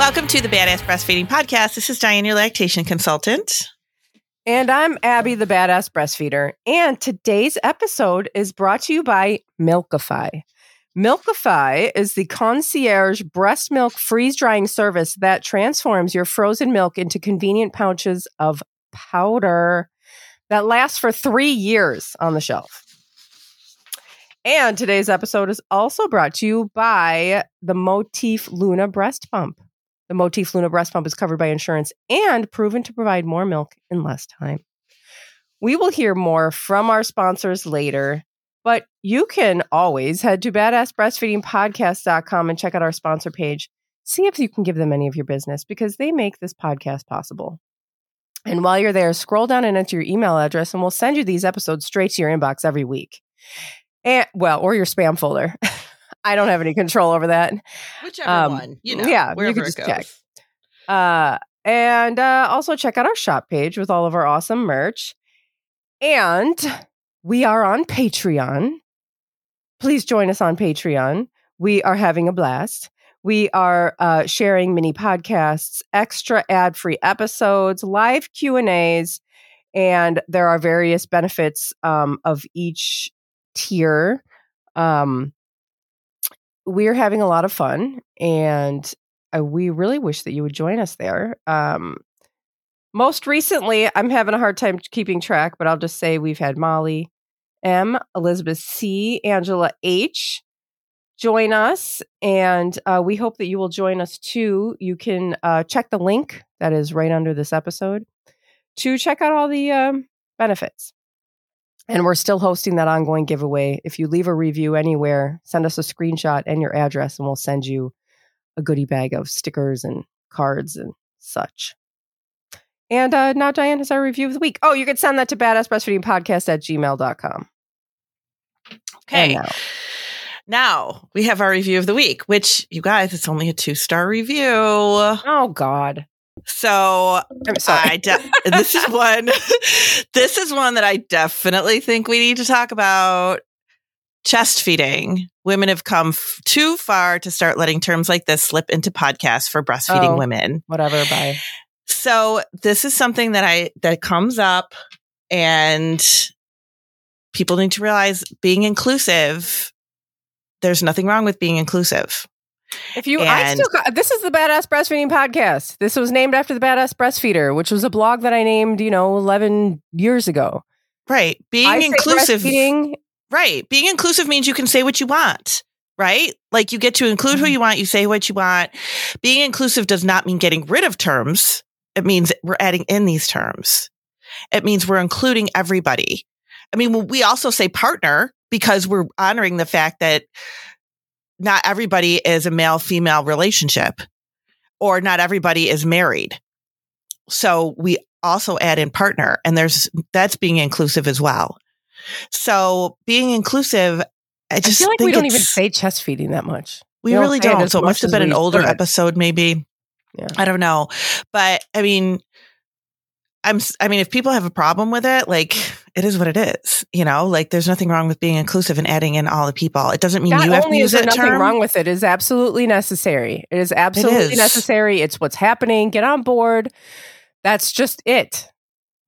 Welcome to the Badass Breastfeeding Podcast. This is Dianne, your lactation consultant. And I'm Abby, the badass breastfeeder. And today's episode is brought to you by Milkify. Milkify is the concierge breast milk freeze drying service that transforms your frozen milk into convenient pouches of powder that lasts for three years on the shelf. And today's episode is also brought to you by the Motif Luna breast pump. The Motif Luna breast pump is covered by insurance and proven to provide more milk in less time. We will hear more from our sponsors later, but you can always head to badassbreastfeedingpodcast.com and check out our sponsor page. See if you can give them any of your business because they make this podcast possible. And while you're there, scroll down and enter your email address, and we'll send you these episodes straight to your inbox every week. And well, or your spam folder. I don't have any control over that. Whichever Um, one, you know, yeah, you it just goes. check. Uh, and uh, also check out our shop page with all of our awesome merch. And we are on Patreon. Please join us on Patreon. We are having a blast. We are uh, sharing mini podcasts, extra ad-free episodes, live Q and A's, and there are various benefits um, of each tier. Um, we're having a lot of fun, and uh, we really wish that you would join us there. Um, most recently, I'm having a hard time keeping track, but I'll just say we've had Molly M, Elizabeth C, Angela H join us, and uh, we hope that you will join us too. You can uh, check the link that is right under this episode to check out all the um, benefits. And we're still hosting that ongoing giveaway. If you leave a review anywhere, send us a screenshot and your address, and we'll send you a goodie bag of stickers and cards and such. And uh, now Dianne has our review of the week. Oh, you could send that to badassbreastfeedingpodcast at gmail.com. Okay. Now- Now we have our review of the week, which you guys, it's only a two star review. Oh, God. So I'm sorry. I de- this is one. this is one that I definitely think we need to talk about. Chest feeding. Women have come f- too far to start letting terms like this slip into podcasts for breastfeeding Oh. women. Whatever. Bye. So this is something that I that comes up, and people need to realize being inclusive. There's nothing wrong with being inclusive. If you, I still, this is the Badass Breastfeeding Podcast. This was named after the Badass Breastfeeder, which was a blog that I named, you know, 11 years ago. Right. Being I inclusive. Right. Being inclusive means you can say what you want, right? Like you get to include who Mhm. you want, you say what you want. Being inclusive does not mean getting rid of terms. It means we're adding in these terms. It means we're including everybody. I mean, we also say partner because we're honoring the fact that not everybody is a male female relationship or not everybody is married. So we also add in partner and there's that's being inclusive as well. So being inclusive, I I just feel like we don't even say chest feeding that much. we we don't really don't. So it must have been an older should. episode, maybe. Yeah. I don't know, but I mean, I'm. I mean, if people have a problem with it, like it is what it is. You know, like there's nothing wrong with being inclusive and adding in all the people. It doesn't mean Not you have to use that nothing term. wrong with it, it is absolutely necessary. It is absolutely is. necessary. It's what's happening. Get on board. That's just it.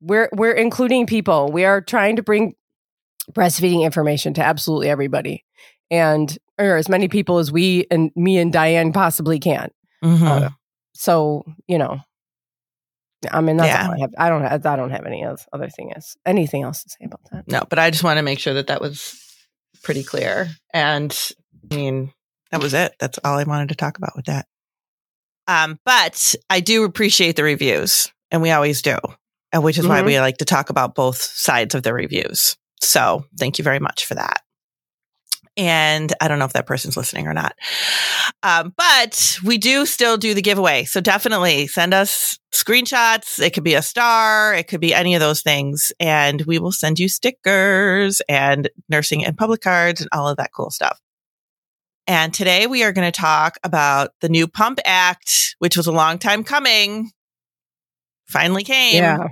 We're we're including people. We are trying to bring breastfeeding information to absolutely everybody, and or as many people as we and me and Dianne possibly can. Mhm. Uh, so you know, I mean, that's Yeah. all I have. I don't. Have, I don't have any else, other thing is anything else to say about that. no, but I just want to make sure that that was pretty clear. And I mean, that was it. That's all I wanted to talk about with that. Um, but I do appreciate the reviews, and we always do, and which is why Mhm. we like to talk about both sides of the reviews. So thank you very much for that. And I don't know if that person's listening or not. Um, but we do still do the giveaway. So definitely send us screenshots. It could be a star. It could be any of those things. And we will send you stickers and nursing and public cards and all of that cool stuff. And today we are going to talk about the new Pump Act, which was a long time coming. Finally came. Yeah.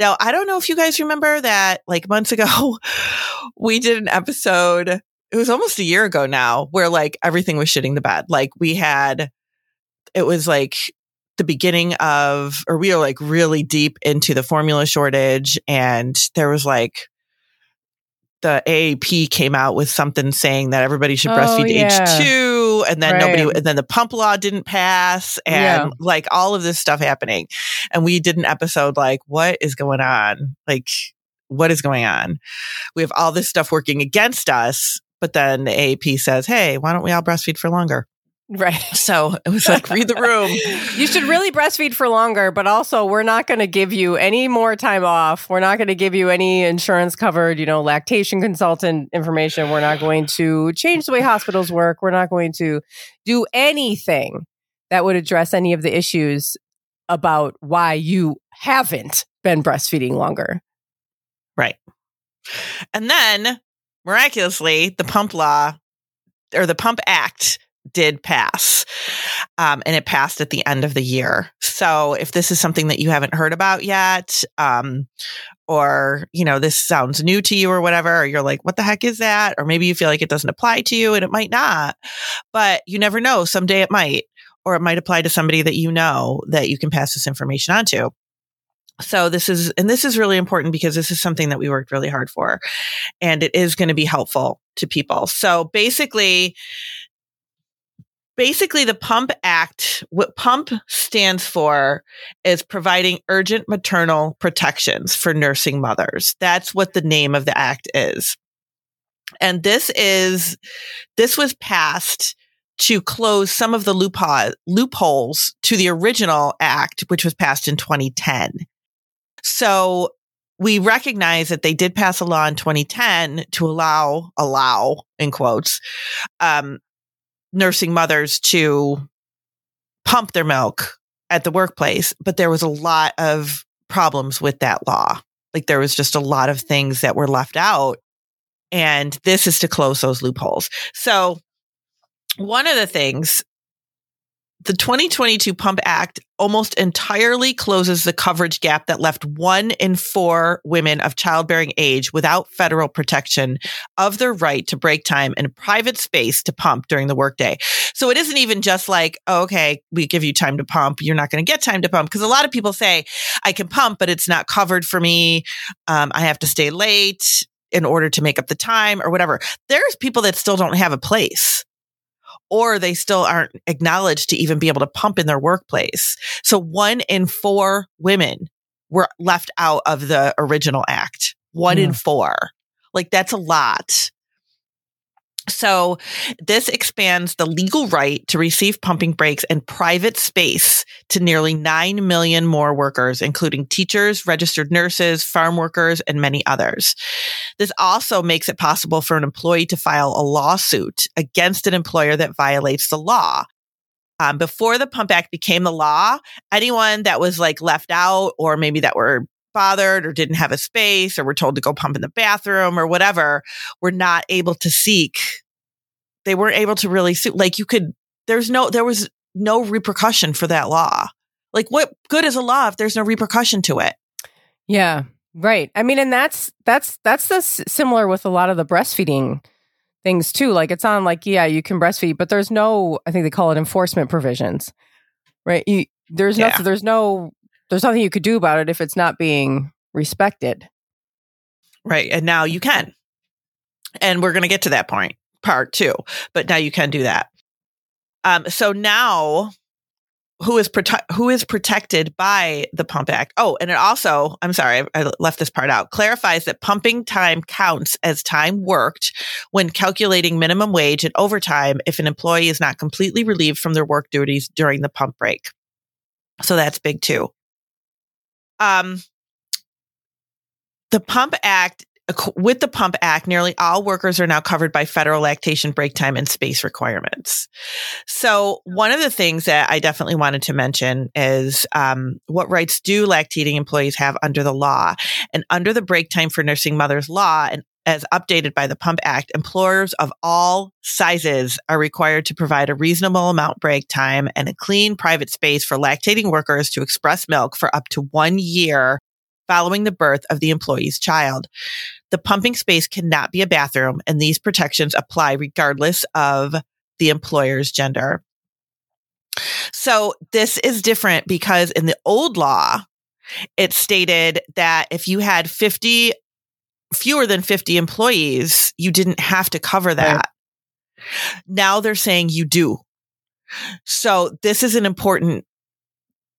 Now, I don't know if you guys remember that like months ago, we did an episode. It was almost a year ago now where like everything was shitting the bed. Like we had it was like the beginning of, or we were like really deep into the formula shortage. And there was like, the AAP came out with something saying that everybody should Oh, breastfeed to yeah. age two, and then Right. nobody, and then the pump law didn't pass, and Yeah. like all of this stuff happening. And we did an episode like, what is going on? Like, what is going on? We have all this stuff working against us, but then the AAP says, hey, why don't we all breastfeed for longer? Right. So it was like, read the room. You should really breastfeed for longer, but also we're not going to give you any more time off. We're not going to give you any insurance covered, you know, lactation consultant information. We're not going to change the way hospitals work. We're not going to do anything that would address any of the issues about why you haven't been breastfeeding longer. Right. And then miraculously, the pump law or the pump act did pass. Um, and it passed at the end of the year. So if this is something that you haven't heard about yet, um, or, you know, this sounds new to you or whatever, or you're like, what the heck is that? Or maybe you feel like it doesn't apply to you and it might not, but you never know. Someday it might, or it might apply to somebody that you know that you can pass this information on to. So this is, and this is really important because this is something that we worked really hard for and it is going to be helpful to people. So basically, basically the pump act, what pump stands for is providing urgent maternal protections for nursing mothers. That's what the name of the act is. And this is, this was passed to close some of the loophole, loopholes to the original act, which was passed in 2010. So we recognize that they did pass a law in 2010 to allow, allow in quotes, um, nursing mothers to pump their milk at the workplace, but there was a lot of problems with that law. Like there was just a lot of things that were left out. And this is to close those loopholes. So one of the things the 2022 Pump Act almost entirely closes the coverage gap that left one in four women of childbearing age without federal protection of their right to break time in a private space to pump during the workday. So it isn't even just like, oh, okay, we give you time to pump. You're not going to get time to pump. Because a lot of people say, I can pump, but it's not covered for me. Um, I have to stay late in order to make up the time or whatever. There's people that still don't have a place or they still aren't acknowledged to even be able to pump in their workplace. So one in four women were left out of the original act. One in four. Like that's a lot. So this expands the legal right to receive pumping breaks in private space to nearly 9 million more workers, including teachers, registered nurses, farm workers, and many others. This also makes it possible for an employee to file a lawsuit against an employer that violates the law. Um, before the Pump Act became the law, anyone that was like left out or maybe that were bothered or didn't have a space or were told to go pump in the bathroom or whatever were not able to seek. They weren't able to really sue. Like you could, there's no, there was no repercussion for that law. Like what good is a law if there's no repercussion to it? Yeah, right. I mean, and that's that's that's the s- similar with a lot of the breastfeeding things too. Like it's on like yeah, you can breastfeed, but there's no I think they call it enforcement provisions. Right? You there's no Yeah. there's no there's nothing you could do about it if it's not being respected. Right. And now you can. And we're going to get to that point, part two, but now you can do that. Um, so now who is prote- who is protected by the Pump Act? Oh, and it also, I'm sorry, I, I left this part out, clarifies that pumping time counts as time worked when calculating minimum wage and overtime if an employee is not completely relieved from their work duties during the pump break. So that's big too. Um, the Pump Act, with the Pump Act, nearly all workers are now covered by federal lactation break time and space requirements. So, one of the things that I definitely wanted to mention is um, what rights do lactating employees have under the law? And under the break time for nursing mothers law, and as updated by the Pump Act, employers of all sizes are required to provide a reasonable amount break time and a clean private space for lactating workers to express milk for up to one year following the birth of the employee's child. The pumping space cannot be a bathroom, and these protections apply regardless of the employer's gender. So this is different because in the old law, it stated that if you had 50 fewer than 50 employees, you didn't have to cover that. Right. Now they're saying you do. So this is an important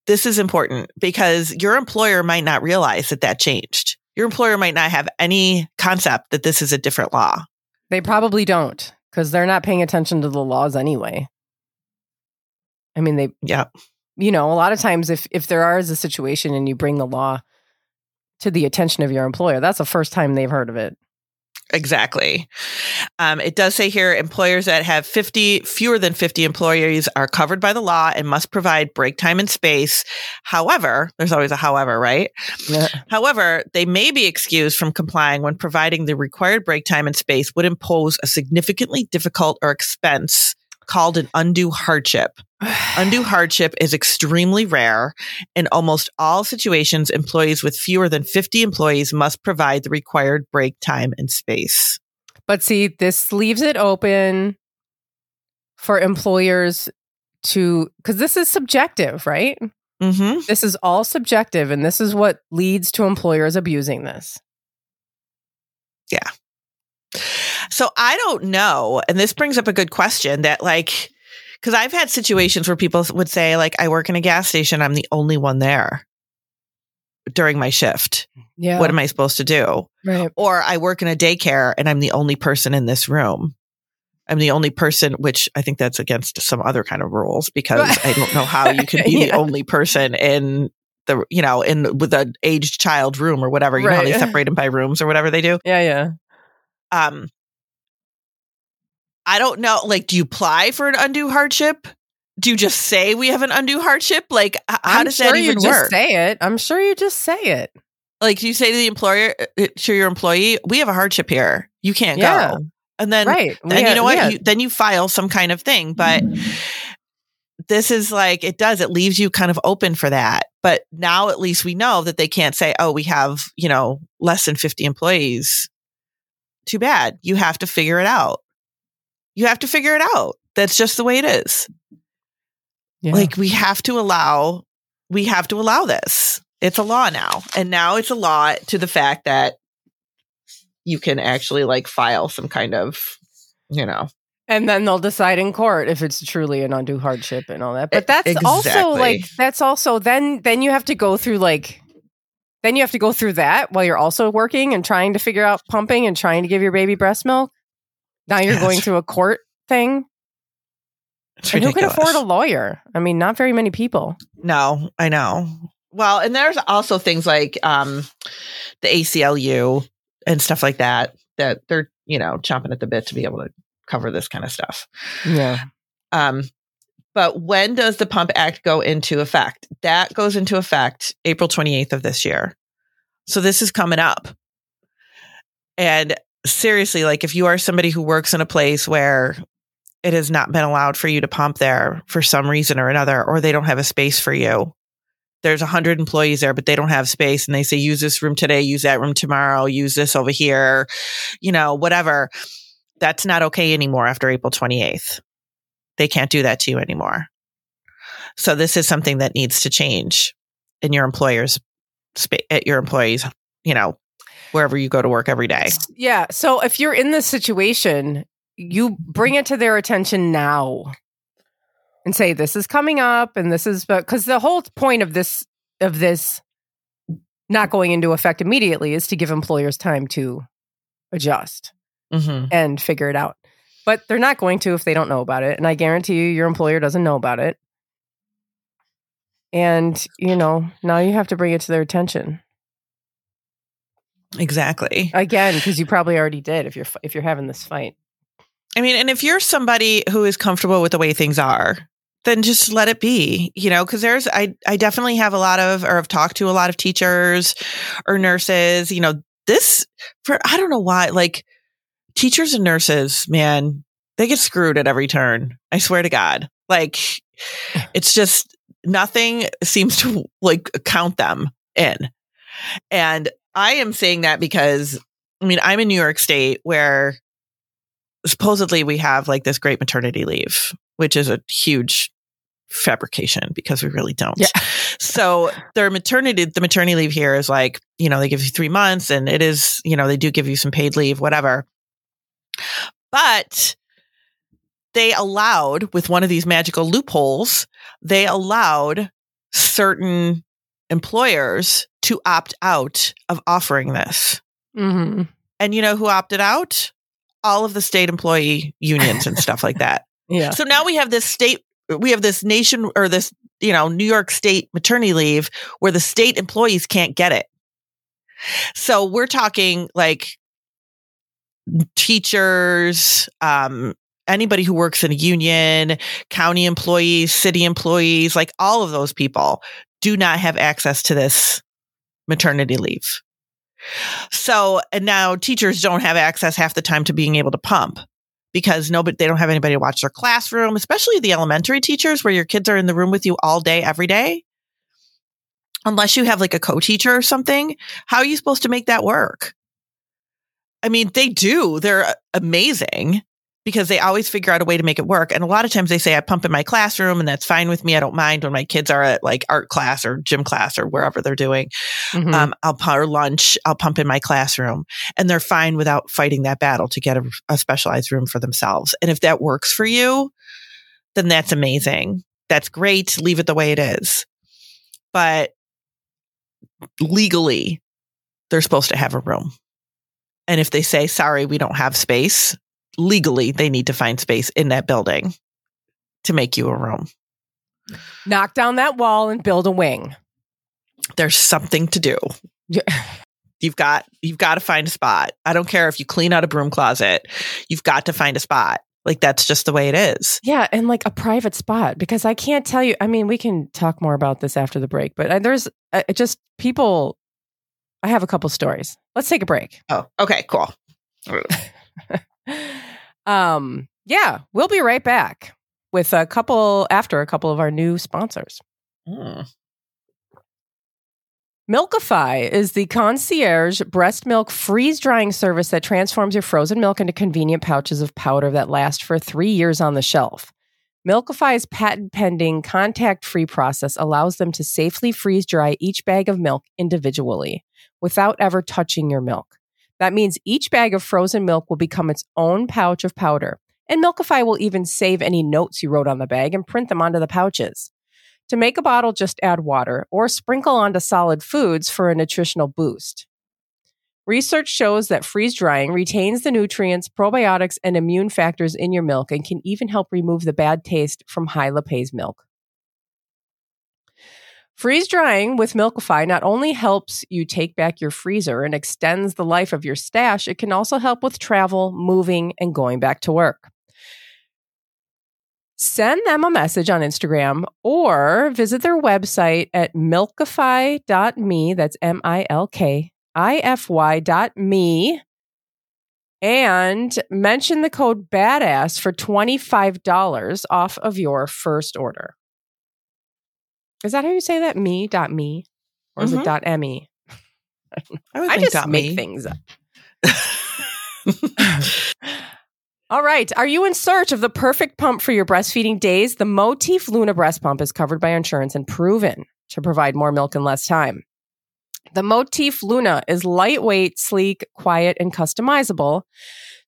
this is important because your employer might not realize that that changed. Your employer might not have any concept that this is a different law. They probably don't because they're not paying attention to the laws anyway. I mean, they, yeah, you know, a lot of times if if there is a situation and you bring the law to the attention of your employer, that's the first time they've heard of it. Exactly. Um, it does say here employers that have 50, fewer than 50 employees are covered by the law and must provide break time and space. However, there's always a however, right? Yeah. However, they may be excused from complying when providing the required break time and space would impose a significantly difficult or expense called an undue hardship. Undue hardship is extremely rare. In almost all situations, employees with fewer than 50 employees must provide the required break time and space. But see, this leaves it open for employers to, because this is subjective, right? Mm-hmm. This is all subjective, and this is what leads to employers abusing this. Yeah. So I don't know. And this brings up a good question that, like, because I've had situations where people would say, like, I work in a gas station, I'm the only one there during my shift. Yeah. What am I supposed to do? Right. Or I work in a daycare and I'm the only person in this room. I'm the only person, which I think that's against some other kind of rules because I don't know how you can be yeah. the only person in the, you know, in with an aged child room or whatever. You right. know how they separate them by rooms or whatever they do. Yeah, yeah. Um, I don't know. Like, do you apply for an undue hardship? Do you just say we have an undue hardship? Like, how I'm does sure that even you work? Say it. I'm sure you just say it. Like, do you say to the employer, uh, uh, to your employee, we have a hardship here. You can't yeah. go. And then, right. then you know what? You, then you file some kind of thing. But this is like, it does, it leaves you kind of open for that. But now at least we know that they can't say, oh, we have, you know, less than 50 employees. Too bad. You have to figure it out you have to figure it out. That's just the way it is. Yeah. Like we have to allow, we have to allow this. It's a law now. And now it's a law to the fact that you can actually like file some kind of, you know. And then they'll decide in court if it's truly an undue hardship and all that. But that's exactly. also like, that's also, then, then you have to go through like, then you have to go through that while you're also working and trying to figure out pumping and trying to give your baby breast milk. Now you're going through a court thing. and who can afford a lawyer? I mean, not very many people. No, I know. Well, and there's also things like um, the ACLU and stuff like that that they're you know chomping at the bit to be able to cover this kind of stuff. Yeah. Um, but when does the Pump Act go into effect? That goes into effect April 28th of this year. So this is coming up. And seriously, like if you are somebody who works in a place where it has not been allowed for you to pump there for some reason or another, or they don't have a space for you. There's a hundred employees there, but they don't have space. And they say, use this room today, use that room tomorrow, use this over here, you know, whatever. That's not okay anymore after April 28th. They can't do that to you anymore. So this is something that needs to change in your employer's space, at your employees, you know, wherever you go to work every day. Yeah. So if you're in this situation, you bring it to their attention now and say, this is coming up and this is, because the whole point of this, of this not going into effect immediately is to give employers time to adjust mm-hmm. and figure it out. But they're not going to if they don't know about it. And I guarantee you, your employer doesn't know about it. And, you know, now you have to bring it to their attention. Exactly. Again, because you probably already did if you're if you're having this fight. I mean, and if you're somebody who is comfortable with the way things are, then just let it be, you know, because there's, I, I definitely have a lot of, or have talked to a lot of teachers or nurses, you know, this for, I don't know why, like teachers and nurses, man, they get screwed at every turn. I swear to God. Like it's just nothing seems to like count them in. And I am saying that because I mean, I'm in New York State where supposedly we have like this great maternity leave, which is a huge fabrication because we really don't. Yeah. So their maternity, the maternity leave here is like, you know, they give you three months and it is, you know, they do give you some paid leave, whatever. But they allowed, with one of these magical loopholes, they allowed certain employers to opt out of offering this. Mm-hmm. And you know who opted out? All of the state employee unions and stuff like that. Yeah. So now we have this state, we have this nation or this, you know, New York state maternity leave where the state employees can't get it. So we're talking like teachers, um, anybody who works in a union, county employees, city employees, like all of those people do not have access to this maternity leave. So, and now teachers don't have access half the time to being able to pump because nobody, they don't have anybody to watch their classroom, especially the elementary teachers where your kids are in the room with you all day, every day. Unless you have like a co-teacher or something, how are you supposed to make that work? I mean, they do. They're amazing because they always figure out a way to make it work. And a lot of times they say, I pump in my classroom and that's fine with me. I don't mind when my kids are at like art class or gym class or wherever they're doing. Mhm. Um, I'll or lunch, I'll pump in my classroom and they're fine without fighting that battle to get a, a specialized room for themselves. And if that works for you, then that's amazing. That's great. Leave it the way it is. But legally, they're supposed to have a room. And if they say, sorry, we don't have space, legally, they need to find space in that building to make you a room. Knock down that wall and build a wing. There's something to do. Yeah. You've got you've got to find a spot. I don't care if you clean out a broom closet. You've got to find a spot. Like that's just the way it is. Yeah, and like a private spot because I can't tell you. I mean, we can talk more about this after the break, but uh, there's uh, just people. I have a couple stories. Let's take a break. Oh, okay, cool. um, yeah, we'll be right back with a couple after a couple of our new sponsors. Mm. Milkify is the concierge breast milk freeze drying service that transforms your frozen milk into convenient pouches of powder that last for three years on the shelf. Milkify's patent pending contact free process allows them to safely freeze dry each bag of milk individually without ever touching your milk. That means each bag of frozen milk will become its own pouch of powder, and Milkify will even save any notes you wrote on the bag and print them onto the pouches. To make a bottle, just add water or sprinkle onto solid foods for a nutritional boost. Research shows that freeze drying retains the nutrients, probiotics, and immune factors in your milk and can even help remove the bad taste from high lipase milk. Freeze drying with Milkify not only helps you take back your freezer and extends the life of your stash, it can also help with travel, moving, and going back to work. Send them a message on Instagram or visit their website at milkify.me. That's M I L K I F Y dot me. And mention the code BADASS for $25 off of your first order. Is that how you say that? Me dot me? Or is Mhm. it dot me? I, would I just make me. things up. All right. Are you in search of the perfect pump for your breastfeeding days? The Motif Luna breast pump is covered by insurance and proven to provide more milk in less time. The Motif Luna is lightweight, sleek, quiet, and customizable,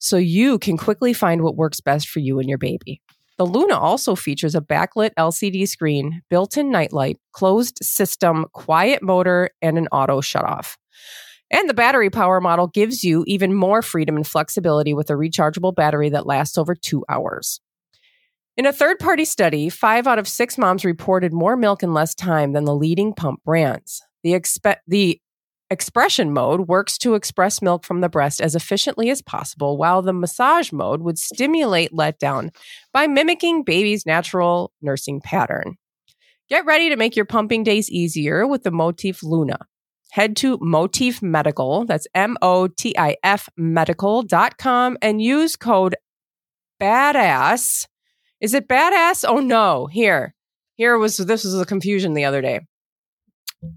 so you can quickly find what works best for you and your baby. The Luna also features a backlit LCD screen, built in nightlight, closed system, quiet motor, and an auto shutoff. And the battery power model gives you even more freedom and flexibility with a rechargeable battery that lasts over two hours. In a third party study, five out of six moms reported more milk in less time than the leading pump brands. The, expe- the expression mode works to express milk from the breast as efficiently as possible, while the massage mode would stimulate letdown by mimicking baby's natural nursing pattern. Get ready to make your pumping days easier with the Motif Luna. Head to Motif Medical, that's M O T I F medical.com, and use code BADASS. Is it badass? Oh no. Here. Here was this was a confusion the other day.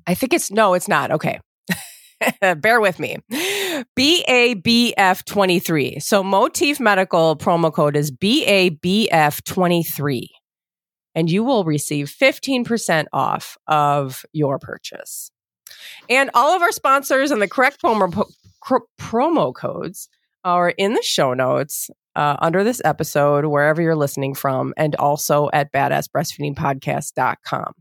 I think it's no, it's not. Okay. Bear with me. BABF23. So Motif Medical promo code is BABF23. and you will receive 15% off of your purchase. And all of our sponsors and the correct promo, promo codes are in the show notes uh, under this episode, wherever you're listening from, and also at badassbreastfeedingpodcast.com.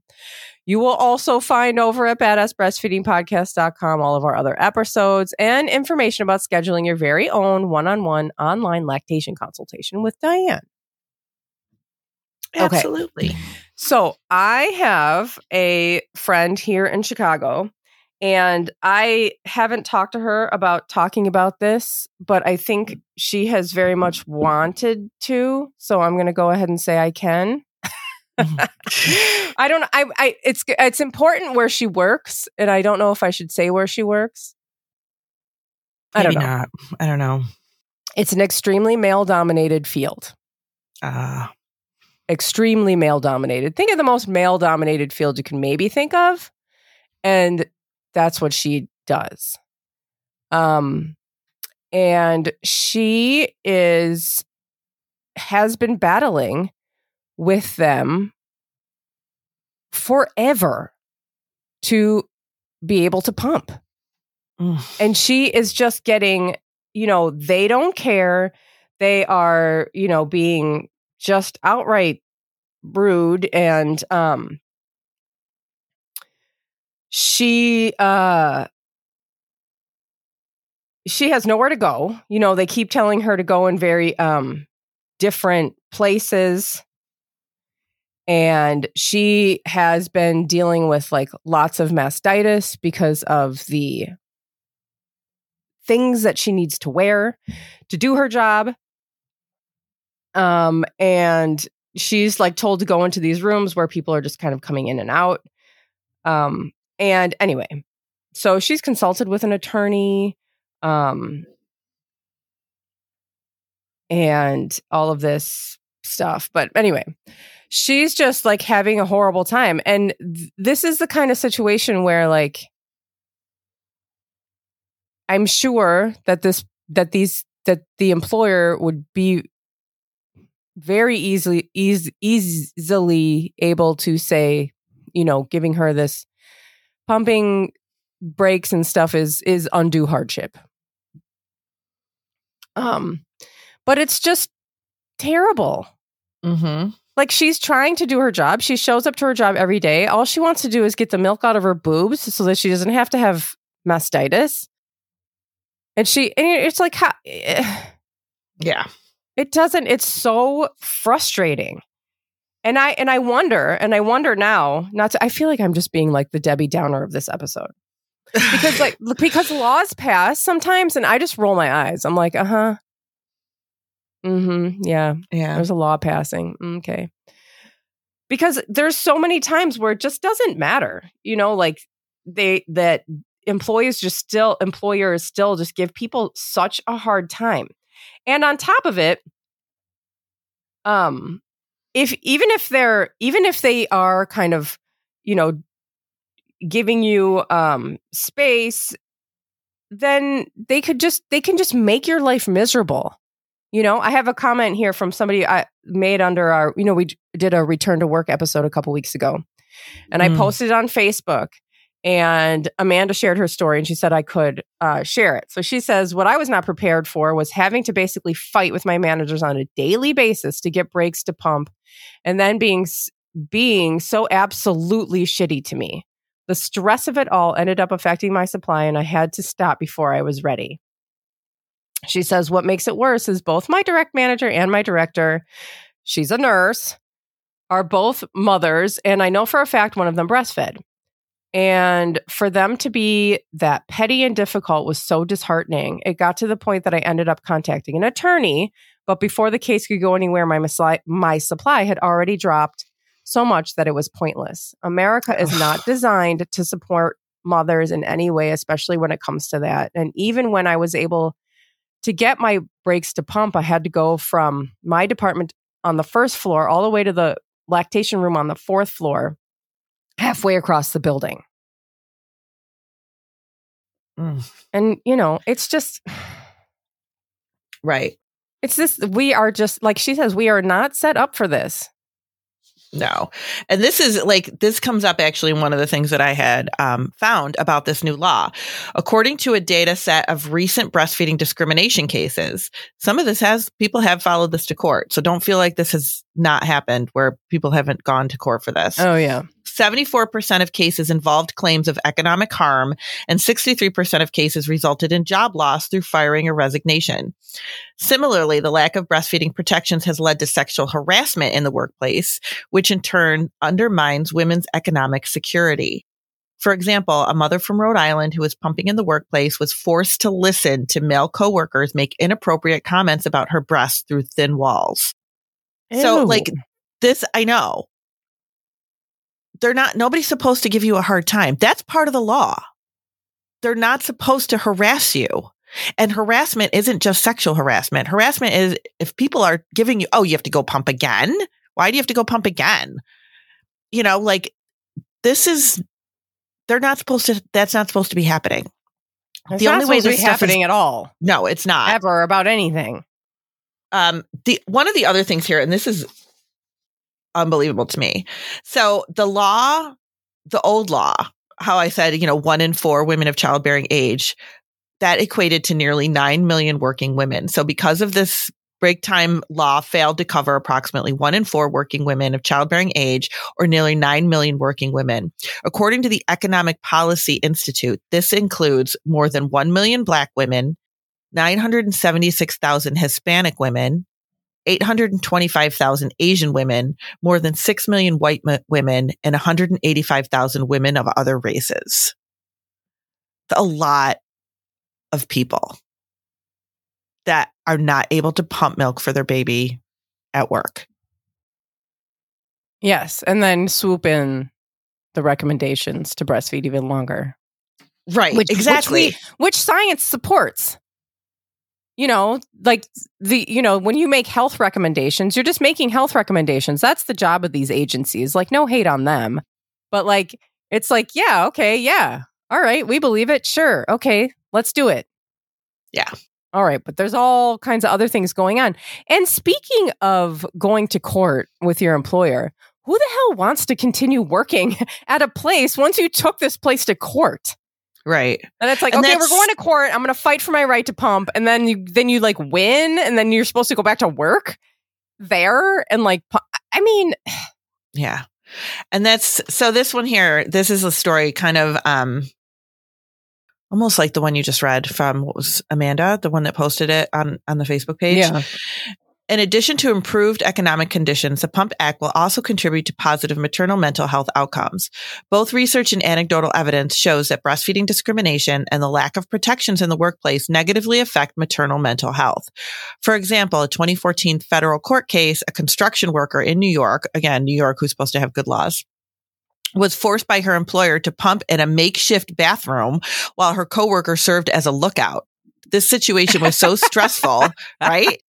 You will also find over at badassbreastfeedingpodcast.com all of our other episodes and information about scheduling your very own one on one online lactation consultation with Dianne. Absolutely. Okay. So I have a friend here in Chicago and I haven't talked to her about talking about this, but I think she has very much wanted to. So I'm going to go ahead and say I can. I don't I I it's it's important where she works and I don't know if I should say where she works. I don't know. Not. I don't know. It's an extremely male dominated field. Uh, Extremely male dominated. Think of the most male dominated field you can maybe think of. And that's what she does. Um and she is has been battling with them forever to be able to pump. mm, And she is just getting, you know, they don't care. They are, you know, being just outright rude and um she uh she has nowhere to go. You know, they keep telling her to go in very um different places. And she has been dealing with like lots of mastitis because of the things that she needs to wear to do her job. Um and she's like told to go into these rooms where people are just kind of coming in and out. Um and anyway so she's consulted with an attorney um and all of this stuff but anyway she's just like having a horrible time and th- this is the kind of situation where like i'm sure that this that these that the employer would be very easily eas- easily able to say you know giving her this pumping breaks and stuff is is undue hardship um but it's just terrible mm-hmm. like she's trying to do her job. She shows up to her job every day. All she wants to do is get the milk out of her boobs so that she doesn't have to have mastitis. And she, and it's like, how, Yeah. it doesn't, it's so frustrating. And I, and I wonder, and I wonder now, not to, I feel like I'm just being like the Debbie Downer of this episode because like, because laws pass sometimes and I just roll my eyes. I'm like, uh huh. Mm hmm. Yeah. yeah. There's a law passing. Mm, Okay. Because there's so many times where it just doesn't matter. You know, like they that employees just still employers still just give people such a hard time. And on top of it, um if even if they're even if they are kind of, you know, giving you um space, then they could just they can just make your life miserable. You know, I have a comment here from somebody I made under our, you know, we did a return to work episode a couple weeks ago. And I Mm. posted it on Facebook and Amanda shared her story and she said I could uh, share it. So she says, What I was not prepared for was having to basically fight with my managers on a daily basis to get breaks to pump and then being, being so absolutely shitty to me. The stress of it all ended up affecting my supply and I had to stop before I was ready. She says, What makes it worse is both my direct manager and my director, she's a nurse, are both mothers. And I know for a fact one of them breastfed. And for them to be that petty and difficult was so disheartening. It got to the point that I ended up contacting an attorney. But before the case could go anywhere, my, misli- my supply had already dropped so much that it was pointless. America is not designed to support mothers in any way, especially when it comes to that. And even when I was able to get my breaks to pump, I had to go from my department on the first floor all the way to the lactation room on the fourth floor, halfway across the building. Mm. And, you know, it's just, Right. it's this, we are just, like she says, we are not set up for this. No. And this is like, this comes up actually in one of the things that I had um, found about this new law. According to a data set of recent breastfeeding discrimination cases, some of this has, people have followed this to court. So don't feel like this has not happened where people haven't gone to court for this. Oh, yeah. 74% of cases involved claims of economic harm, and 63% of cases resulted in job loss through firing or resignation. Similarly, the lack of breastfeeding protections has led to sexual harassment in the workplace, which in turn undermines women's economic security. For example, a mother from Rhode Island who was pumping in the workplace was forced to listen to male coworkers make inappropriate comments about her breasts through thin walls. So, like, this, I know they're not, nobody's supposed to give you a hard time. That's part of the law. They're not supposed to harass you. And harassment isn't just sexual harassment. Harassment is if people are giving you, oh, you have to go pump again. Why do you have to go pump again? You know, like this is, they're not supposed to, that's not supposed to be happening. It's the only way this stuff is- happening at all, No, it's not. ever about anything. Um the one of the other things here and this is unbelievable to me. So the law the old law how i said you know one in four women of childbearing age that equated to nearly 9 million working women. So because of this break time law failed to cover approximately one in four working women of childbearing age or nearly 9 million working women. According to the economic policy institute this includes more than 1 million black women 976,000 Hispanic women, 825,000 Asian women, more than 6 million white m- women, and 185,000 women of other races. A lot of people that are not able to pump milk for their baby at work. Yes. And then swoop in the recommendations to breastfeed even longer, Right. Which- which exactly. we- which science supports. You know, like the, you know, when you make health recommendations, you're just making health recommendations. That's the job of these agencies. Like, no hate on them. But like, it's like, yeah, okay, yeah. All right, we believe it. Sure. Okay, let's do it. Yeah. All right, but there's all kinds of other things going on. And speaking of going to court with your employer, who the hell wants to continue working at a place once you took this place to court? Right. And it's like, And okay, we're going to court. I'm going to fight for my right to pump, and then you then you like win, and then you're supposed to go back to work there and like, pu- I mean, Yeah. And that's so this one here, this is a story kind of um almost like the one you just read from what was Amanda, the one that posted it on on the Facebook page. yeah, In addition to improved economic conditions, the Pump Act will also contribute to positive maternal mental health outcomes. Both research and anecdotal evidence shows that breastfeeding discrimination and the lack of protections in the workplace negatively affect maternal mental health. For example, a 2014 federal court case, a construction worker in New York, again, New York, who's supposed to have good laws, was forced by her employer to pump in a makeshift bathroom while her coworker served as a lookout. This situation was so stressful, right?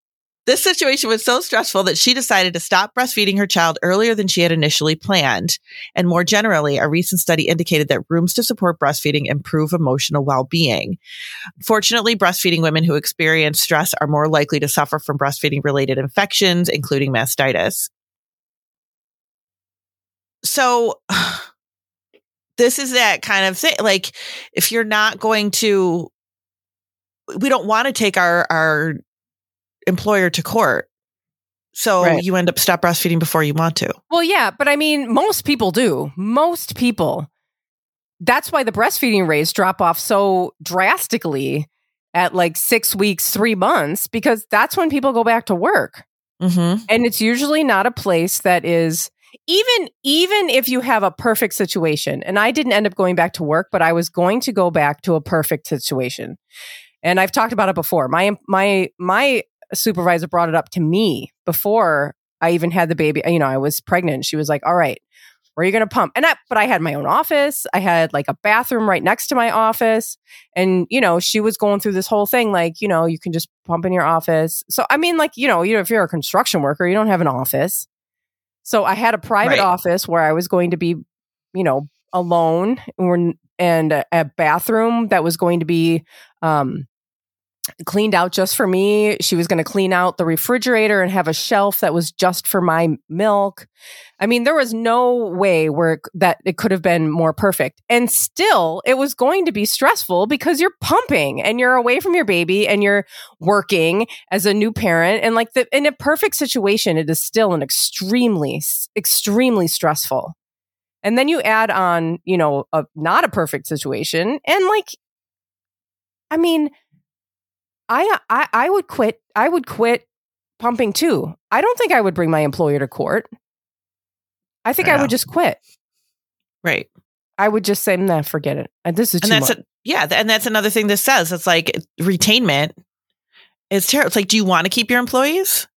This situation was so stressful that she decided to stop breastfeeding her child earlier than she had initially planned. And more generally, a recent study indicated that rooms to support breastfeeding improve emotional well-being. Fortunately, breastfeeding women who experience stress are more likely to suffer from breastfeeding related infections, including mastitis. So this is that kind of thing. Like if you're not going to, we don't want to take our, our employer to court. So Right. you end up stop breastfeeding before you want to. well, yeah, but I mean, most people do. Most people. That's why the breastfeeding rates drop off so drastically at like six weeks, three months, because that's when people go back to work. Mm-hmm. and it's usually not a place that is even even if you have a perfect situation and i didn't end up going back to work but i was going to go back to a perfect situation and i've talked about it before my my my supervisor brought it up to me before i even had the baby you know i was pregnant. She was like all right where are you going to pump? And i but i had my own office. I had like a bathroom right next to my office. And you know she was going through this whole thing like you know you can just pump in your office. So i mean like you know you know if you're a construction worker you don't have an office. So i had a private Right. office where i was going to be you know alone and and a, a bathroom that was going to be um cleaned out just for me. She was going to clean out the refrigerator and have a shelf that was just for my milk. I mean, there was no way where it, that it could have been more perfect. And still, it was going to be stressful because you're pumping and you're away from your baby and you're working as a new parent. And like the, in a perfect situation, it is still an extremely, extremely stressful. And then you add on, you know, a not a perfect situation and like, I mean, I, I I would quit. I would quit pumping too. I don't think I would bring my employer to court. I think I, I would just quit. Right. I would just say, "Nah, forget it. And this is and that's much. A, yeah, and that's another thing this says. It's like retainment is terrible. It's like, do you want to keep your employees,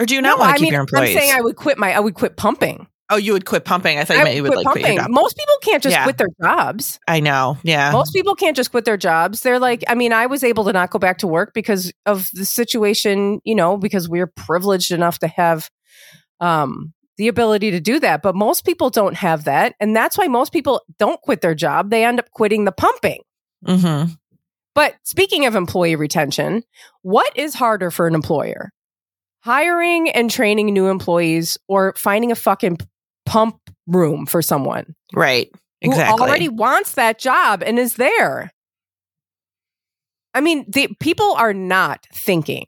or do you not no, want to I keep mean, your employees? I'm saying I would quit my. I would quit pumping. Oh, you would quit pumping. I thought you I meant you would like pumping. quit your job. Most people can't just Yeah. quit their jobs. I know. Yeah. Most people can't just quit their jobs. They're like, I mean, I was able to not go back to work because of the situation, you know, because we're privileged enough to have um, the ability to do that. But most people don't have that. And that's why most people don't quit their job. They end up quitting the pumping. mm-hmm. But speaking of employee retention, what is harder for an employer? Hiring and training new employees or finding a fucking pump room for someone Right. who Exactly. already wants that job and is there? I mean, the people are not thinking.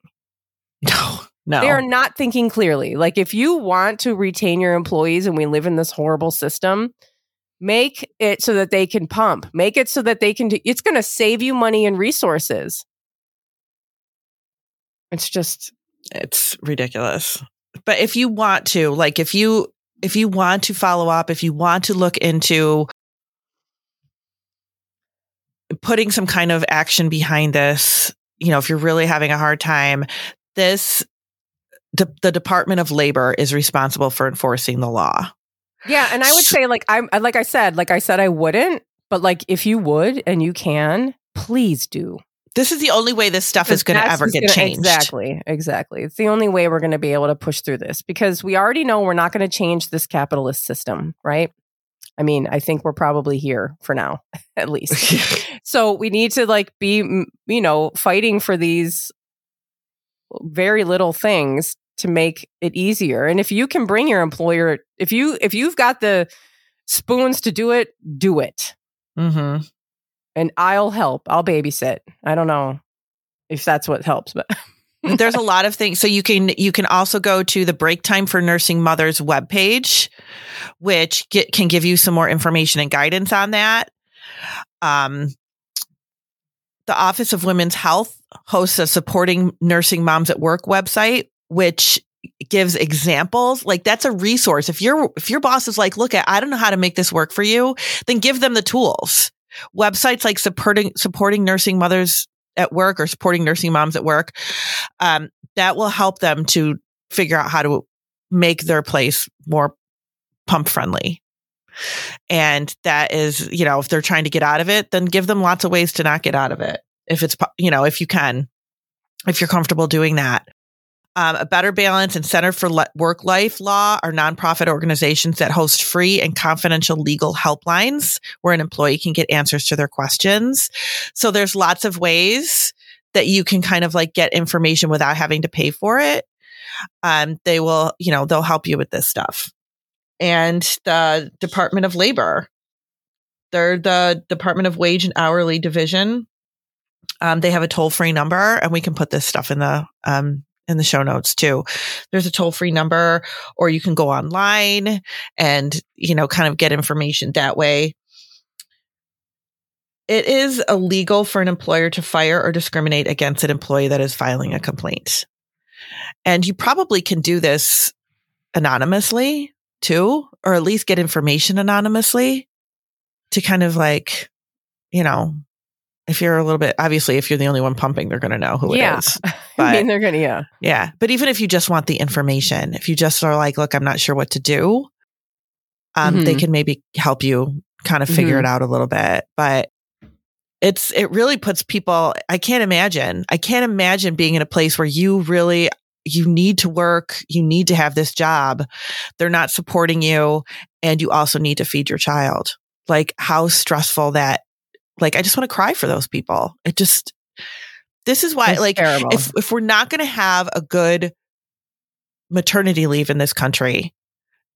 no. No. They are not thinking clearly. Like if you want to retain your employees and we live in this horrible system, make it so that they can pump. Make it so that they can do, it's going to save you money and resources. It's just it's ridiculous. But if you want to, like if you if you want to follow up, if you want to look into putting some kind of action behind this, you know, if you're really having a hard time, this the, the Department of Labor is responsible for enforcing the law. Yeah, and I would say like I'm like I said, like I said I wouldn't, but like if you would and you can, please do. This is the only way this stuff is going to ever get gonna- changed. Exactly, exactly. It's the only way we're going to be able to push through this because we already know we're not going to change this capitalist system, right? I mean, I think we're probably here for now, at least. so we need to like be, you know, fighting for these very little things to make it easier. And if you can bring your employer, if you if you've got the spoons to do it, do it. hmm And I'll help. I'll babysit. I don't know if that's what helps, but There's a lot of things. So you can you can also go to the Break Time for Nursing Mothers webpage, which get, can give you some more information and guidance on that. Um, the Office of Women's Health hosts a supporting nursing moms at work website, which gives examples. Like that's a resource. If your if your boss is like, look, I don't know how to make this work for you, then give them the tools. Websites like supporting supporting nursing mothers at work or supporting nursing moms at work, um, that will help them to figure out how to make their place more pump friendly. And that is, you know, if they're trying to get out of it, then give them lots of ways to not get out of it. If it's, you know, if you can, if you're comfortable doing that. Um, a Better Balance and Center for Le- Work Life Law are nonprofit organizations that host free and confidential legal helplines where an employee can get answers to their questions. So there's lots of ways that you can kind of like get information without having to pay for it. Um, they will, you know, they'll help you with this stuff. And the Department of Labor, they're the Department of Wage and Hourly Division. Um, they have a toll free number and we can put this stuff in the, um, in the show notes too. There's a toll free number or you can go online and, you know, kind of get information that way. It is illegal for an employer to fire or discriminate against an employee that is filing a complaint. And you probably can do this anonymously too, or at least get information anonymously to kind of like, you know, if you're a little bit, obviously, if you're the only one pumping, they're going to know who Yeah. it is. I mean, they're gonna yeah. yeah. But even if you just want the information, if you just are like, look, I'm not sure what to do, um, they Mhm. can maybe help you kind of figure it out a little bit. But it's, it really puts people, I can't imagine, I can't imagine being in a place where you really, you need to work, you need to have this job. They're not supporting you and you also need to feed your child. Like how stressful that, like, I just want to cry for those people. It just, This is why, It's like, terrible. if if we're not going to have a good maternity leave in this country,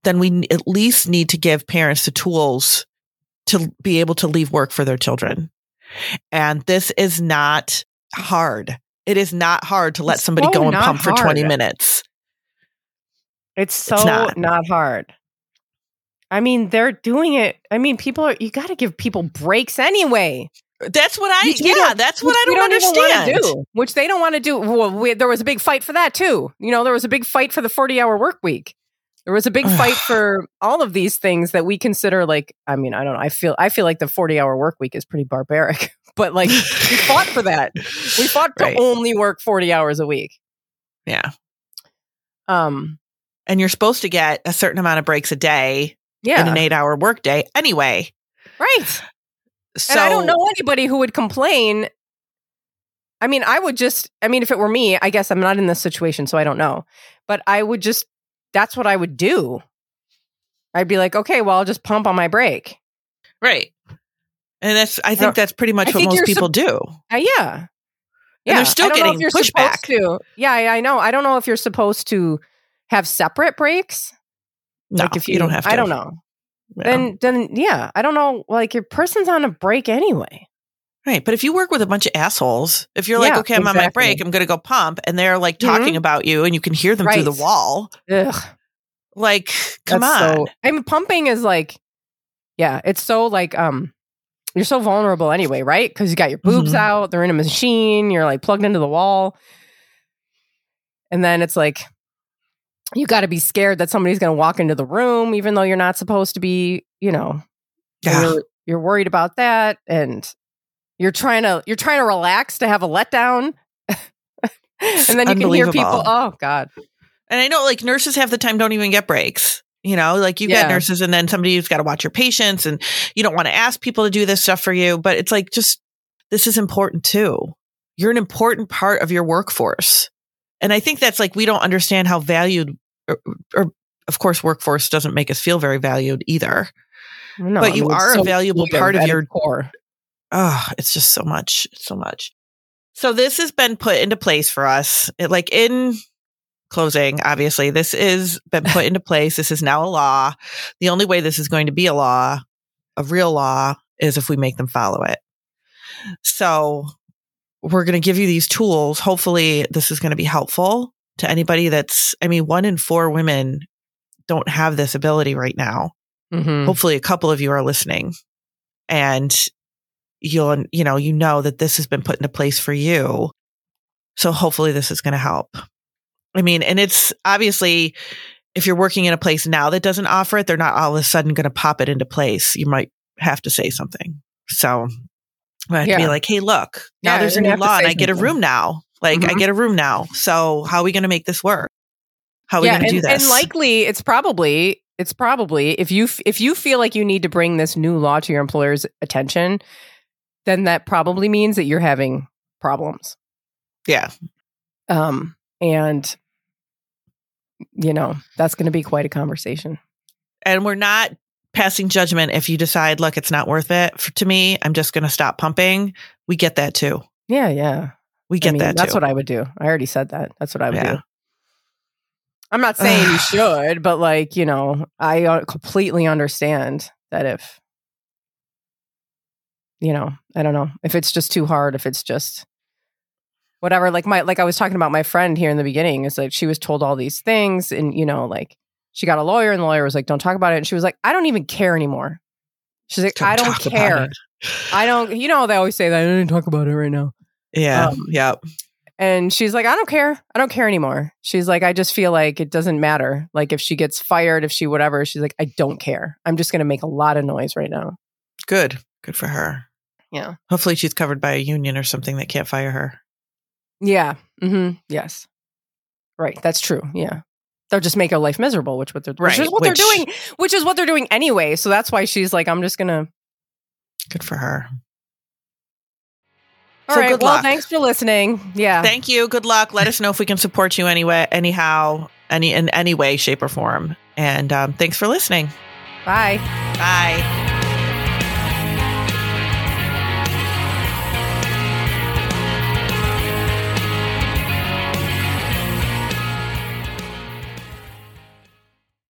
then we at least need to give parents the tools to be able to leave work for their children. And this is not hard. It is not hard to let It's somebody so go and pump for 20 minutes. It's so not. not. hard. I mean, they're doing it. I mean, people are. You got to give people breaks anyway. That's what I, yeah, that's what I don't, wanna understand. do, which they don't want to do. Well, we, there was a big fight for that too. You know, there was a big fight for the forty-hour work week. There was a big fight for all of these things that we consider like. I mean, I don't know. I feel I feel like the forty-hour work week is pretty barbaric, but like we fought for that. We fought to Right. only work forty hours a week. Yeah. Um. And you're supposed to get a certain amount of breaks a day Yeah. in an eight hour workday anyway. right. So and I don't know anybody who would complain. I mean, I would just, I mean, if it were me, I guess I'm not in this situation, so I don't know. But I would just, that's what I would do. I'd be like, okay, well, I'll just pump on my break. Right. And that's I think that's pretty much I what most people do. Uh, yeah. Yeah. they're still getting pushback. Yeah, I know. I don't know if you're supposed to have separate breaks. No, like if you, don't have to. I don't know. Yeah. Then, then, yeah, I don't know. Like your person's on a break anyway. right. But if you work with a bunch of assholes, if you're like, okay, I'm on my break, I'm gonna go pump, and they're like talking about you and you can hear them through the wall, Ugh. like, come That's on. So, I mean, pumping is like, yeah, it's so like, um, you're so vulnerable anyway, right? Because you got your boobs Mhm. out, they're in a machine, you're like plugged into the wall. And then it's like, you got to be scared that somebody's going to walk into the room, even though you're not supposed to be, you know, yeah. you're, you're worried about that. And you're trying to, you're trying to relax to have a letdown. and then you can hear people, oh God. And I know like nurses half the time don't even get breaks. You know, like you Yeah. get nurses and then somebody who's got to watch your patients and you don't want to ask people to do this stuff for you, but it's like just this is important too. You're an important part of your workforce. And I think that's like we don't understand how valued or, or of course workforce doesn't make us feel very valued either. No, But I you mean, are a valuable part of your- core. Oh, it's just so much, so much. So this has been put into place for us. It, like in closing, obviously, this is been put into place. This is now a law. The only way this is going to be a law, a real law, is if we make them follow it. So we're going to give you these tools. Hopefully, this is going to be helpful to anybody that's, I mean, one in four women don't have this ability right now. Mhm. hopefully a couple of you are listening. And you'll you know you know that this has been put into place for you. So hopefully this is going to help. I mean and it's obviously if you're working in a place now that doesn't offer it they're not all of a sudden going to pop it into place. You might have to say something. So I have to be like hey look now Yeah, there's a new gonna have to law and i get a room now. Like i Mhm. get a room now. So how are we going to make this work? How are we going to do this and likely it's probably it's probably if you f- if you feel like you need to bring this new law to your employer's attention, then that probably means that you're having problems. yeah. Um, and you know that's going to be quite a conversation. and we're not passing judgment if you decide look it's not worth it f to me i'm just going to stop pumping we get that too Yeah, yeah. we get I mean, that That's too what I would do. I already said that. That's what I would Yeah. do. I'm not saying you should, but like you know, I uh, completely understand that if you know, I don't know if it's just too hard, if it's just whatever. Like my like I was talking about my friend here in the beginning is like she was told all these things, and you know, like she got a lawyer, and the lawyer was like, "Don't talk about it," and she was like, "I don't even care anymore." She's like, "I don't care. I don't." You know, they always say that. I don't talk about it right now. yeah Um, yep And she's like, I don't care. I don't care anymore. She's like, I just feel like it doesn't matter. Like if she gets fired, if she whatever, she's like, I don't care. I'm just going to make a lot of noise right now. good good for her Yeah. hopefully she's covered by a union or something that can't fire her Yeah. Mm-hmm. Yes. Right. That's true. Yeah. They'll just make her life miserable, which what they're which is what which- they're doing, which is what they're doing anyway. So that's why she's like, I'm just gonna. good for her All So right. good well, luck. thanks for listening. Yeah. thank you good luck let us know if we can support you anyway anyhow any in any way shape or form and um, thanks for listening Bye. bye